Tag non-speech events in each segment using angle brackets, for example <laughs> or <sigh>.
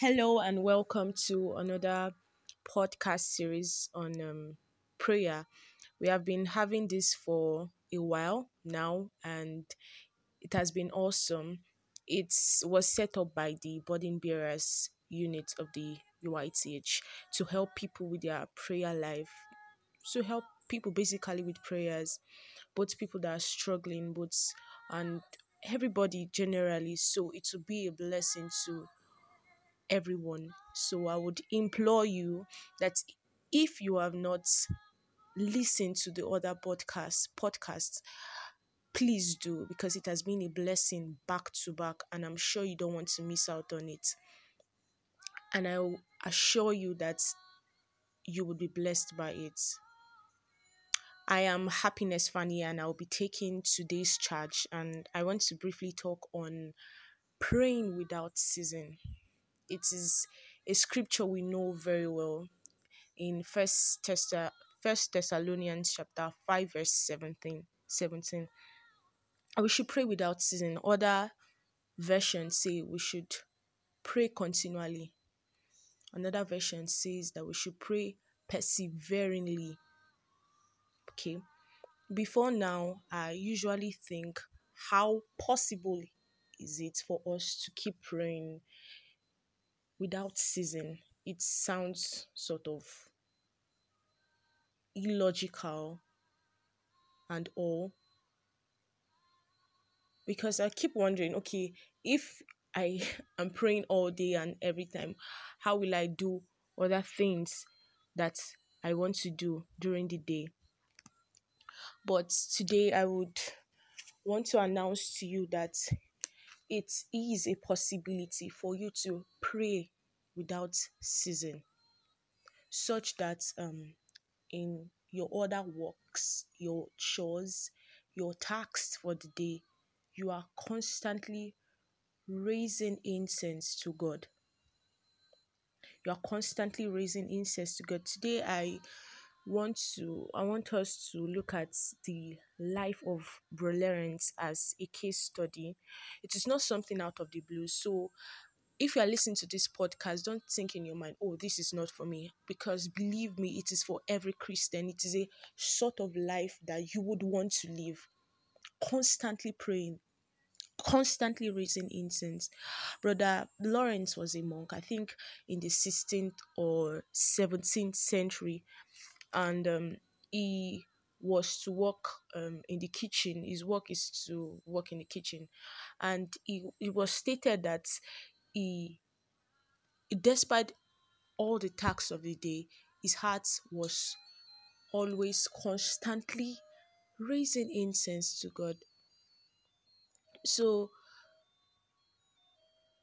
Hello and welcome to another podcast series on um, prayer. We have been having this for a while now, and it has been awesome. It was set up by the Burden Bearers unit of the UITH to help people with their prayer life, to help people basically with prayers, both people that are struggling, both and everybody generally. So it will be a blessing to everyone. So I would implore you that if you have not listened to the other podcast podcasts, please do because it has been a blessing back to back, and I'm sure you don't want to miss out on it. And I assure you that you will be blessed by it. I am Happiness Fanny, and I'll be taking today's charge. And I want to briefly talk on praying without ceasing it is a scripture we know very well. In first Thess- first Thessalonians chapter 5 verse 17 17 we should pray without ceasing. Other versions say we should pray continually. Another version says that we should pray perseveringly. Okay. Before now i usually think how possible is it for us to keep praying without ceasing. It sounds sort of illogical and all. Because I keep wondering, okay, if I <laughs> am praying all day and every time, how will I do other things that I want to do during the day? But today I would want to announce to you that it is a possibility for you to pray without ceasing, such that um, in your other works, your chores, your tasks for the day, you are constantly raising incense to God. You are constantly raising incense to God. Today, I want to I want us to look at the life of Bro Lawrence as a case study. It is not something out of the blue. So if you are listening to this podcast, don't think in your mind, oh, this is not for me. Because believe me, it is for every Christian. It is a sort of life that you would want to live. Constantly praying, constantly raising incense. Brother Lawrence was a monk, I think in the 16th or 17th century and um, he was to work um, in the kitchen. His work is to work in the kitchen, and he, it was stated that he, despite all the tasks of the day, his heart was always constantly raising incense to God. So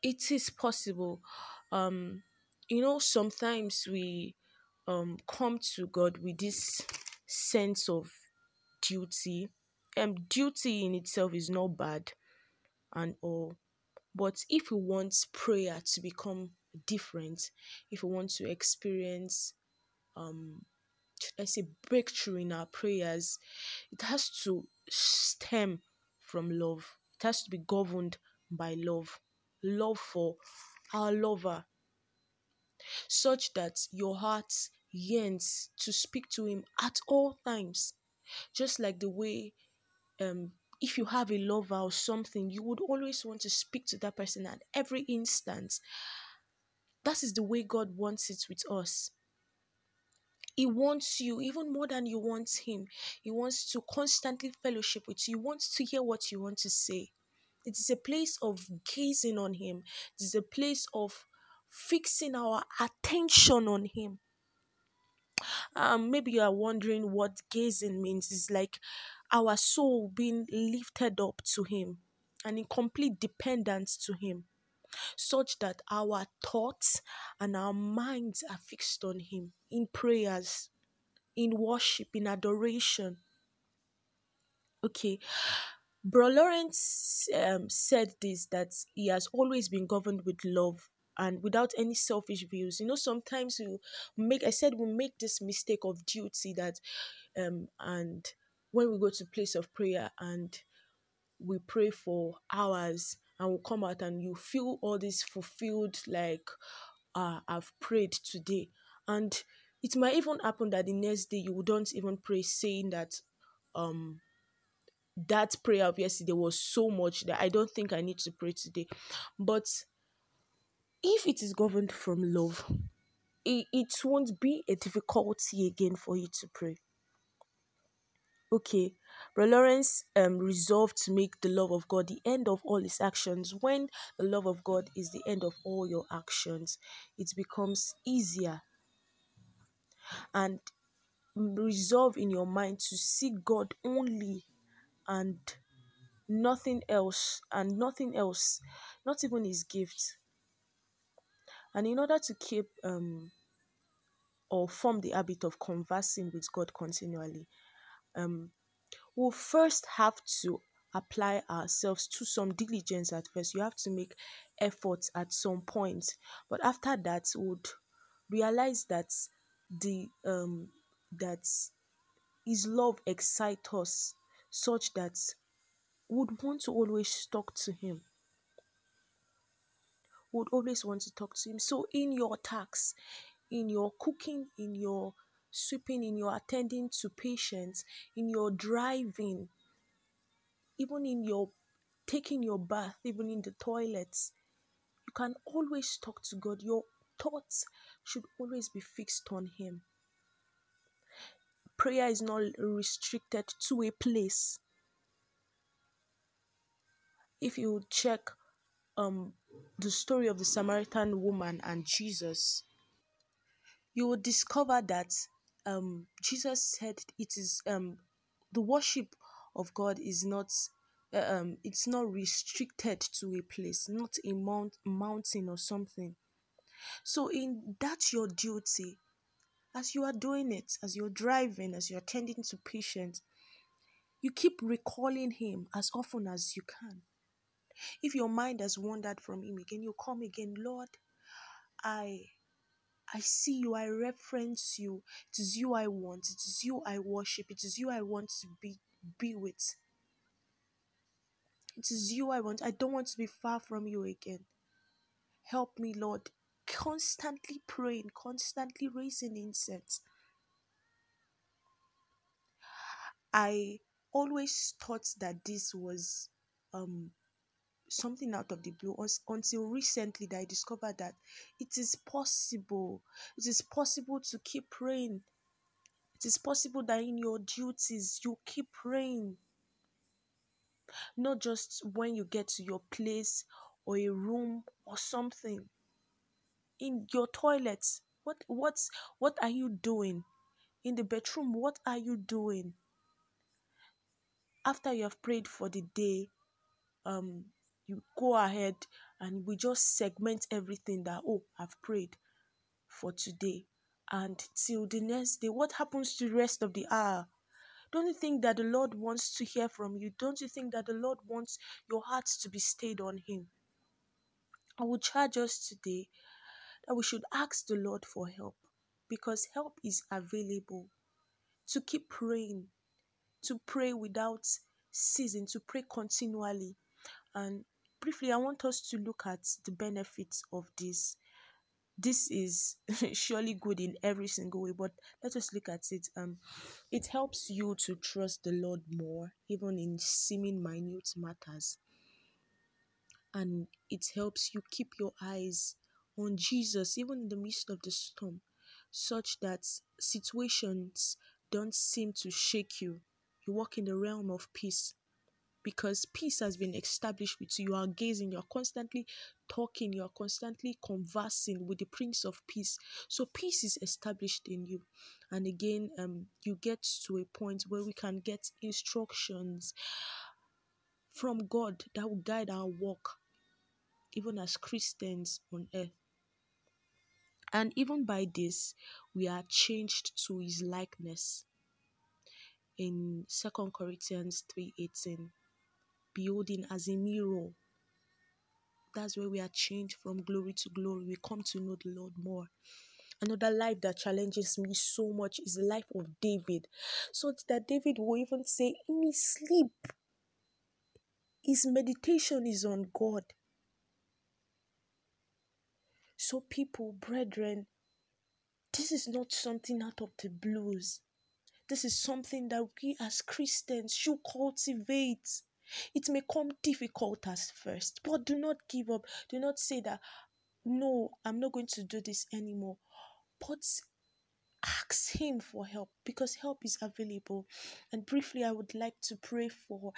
it is possible. Um, you know, sometimes we um come to God with this sense of duty. Um, duty in itself is not bad and all, but if we want prayer to become different, if we want to experience um let's say breakthrough in our prayers, it has to stem from love. It has to be governed by love. Love for our lover. Such that your heart yearns to speak to him at all times. Just like the way um if you have a lover or something, you would always want to speak to that person at every instant. That is the way God wants it with us. He wants you even more than you want him. He wants to constantly fellowship with you. He wants to hear what you want to say. It is a place of gazing on him. It is a place of fixing our attention on him. Um maybe you are wondering what gazing means. It's like our soul being lifted up to him and in complete dependence to him such that our thoughts and our minds are fixed on him in prayers in worship in adoration. Okay bro lawrence um, said this that he has always been governed with love and without any selfish views. You know, sometimes we make I said we make this mistake of duty that um and when we go to place of prayer and we pray for hours and we come out and you feel all this fulfilled like uh, I've prayed today. And it might even happen that the next day you don't even pray saying that um that prayer of yesterday was so much that I don't think I need to pray today. But if it is governed from love, it, it won't be a difficulty again for you to pray. Okay, Brother Lawrence um, resolved to make the love of God the end of all his actions. When the love of God is the end of all your actions, it becomes easier. And resolve in your mind to seek God only and nothing else, and nothing else, not even his gift. And in order to keep um, or form the habit of conversing with God continually, um, we'll first have to apply ourselves to some diligence at first. You have to make efforts at some point, but after that, would realize that the um that His love excites us such that would want to always talk to Him. Would always want to talk to Him. So in your tasks, in your cooking, in your sweeping, in your attending to patients, in your driving, even in your taking your bath, even in the toilets, you can always talk to God. Your thoughts should always be fixed on Him. Prayer is not restricted to a place. If you check um, the story of the Samaritan woman and Jesus, you will discover that um, Jesus said it is um, the worship of God is not uh, um, it's not restricted to a place, not a mount, mountain or something. So in that's your duty, as you are doing it, as you're driving, as you're attending to patients, you keep recalling Him as often as you can. If your mind has wandered from Him again, you come again, Lord. I I see you, I reference you. It is you I want, it is you I worship, it is you I want to be be with. It is you I want. I don't want to be far from you again. Help me, Lord. Constantly praying, constantly raising incense. I always thought that this was um something out of the blue until recently that I discovered that it is possible. It is possible to keep praying. It is possible that in your duties you keep praying. Not just when you get to your place or a room or something. In your toilet, what what's what are you doing? In the bedroom, what are you doing? After you have prayed for the day, um you go ahead and we just segment everything that oh I've prayed for today and till the next day what happens to the rest of the hour don't you think that the Lord wants to hear from you? Don't you think that the Lord wants your hearts to be stayed on Him? I will charge us today that we should ask the Lord for help because help is available. To keep praying, to pray without ceasing, to pray continually. And briefly, I want us to look at the benefits of this. This is <laughs> surely good in every single way, but let us look at it. Um, it helps you to trust the Lord more, even in seeming minute matters, and it helps you keep your eyes on Jesus, even in the midst of the storm, such that situations don't seem to shake you. You walk in the realm of peace because peace has been established with you. You are gazing, you are constantly talking, you are constantly conversing with the Prince of Peace. So peace is established in you. And again, um, you get to a point where we can get instructions from God that will guide our walk, even as Christians on earth. And even by this, we are changed to his likeness. In Second Corinthians 3:18 building as a mirror. That's where we are changed from glory to glory. We come to know the Lord more. Another life that challenges me so much is the life of David. So that David will even say, In his sleep, his meditation is on God. So, people, brethren, this is not something out of the blues. This is something that we as Christians should cultivate. It may come difficult at first, but do not give up. Do not say that, no, I'm not going to do this anymore. But ask Him for help because help is available. And briefly, I would like to pray for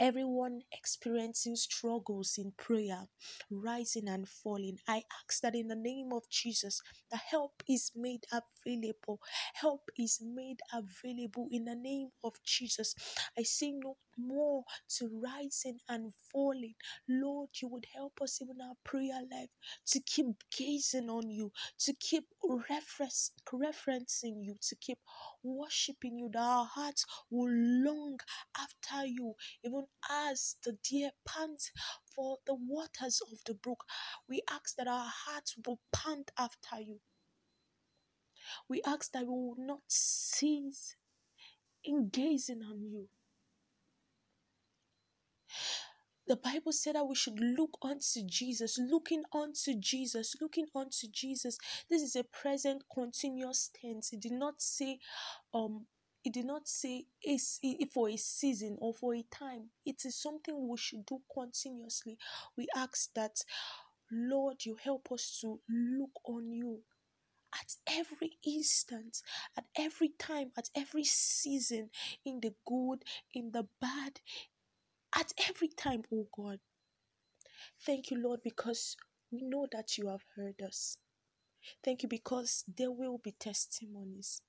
everyone experiencing struggles in prayer, rising and falling, I ask that in the name of Jesus, the help is made available. Help is made available in the name of Jesus. I say no more to rising and falling. Lord, you would help us even our prayer life to keep gazing on you, to keep reference, referencing you, to keep worshiping you, that our hearts will long after you, even as the deer pants for the waters of the brook. We ask that our hearts will pant after you. We ask that we will not cease in gazing on you. The Bible said that we should look unto Jesus, looking unto Jesus, looking unto Jesus. This is a present continuous tense. It did not say um it did not say for a season or for a time. It is something we should do continuously. We ask that, Lord, you help us to look on you at every instant, at every time, at every season, in the good, in the bad, at every time, oh God. Thank you, Lord, because we know that you have heard us. Thank you because there will be testimonies.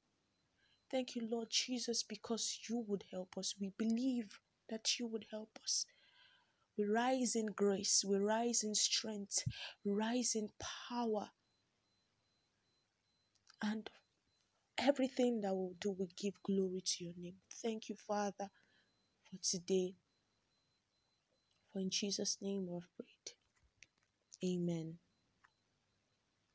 Thank you, Lord Jesus, because you would help us. We believe that you would help us. We rise in grace, we rise in strength, rise in power. And everything that we'll do, we give glory to your name. Thank you, Father, for today. For in Jesus' name we've prayed. Amen.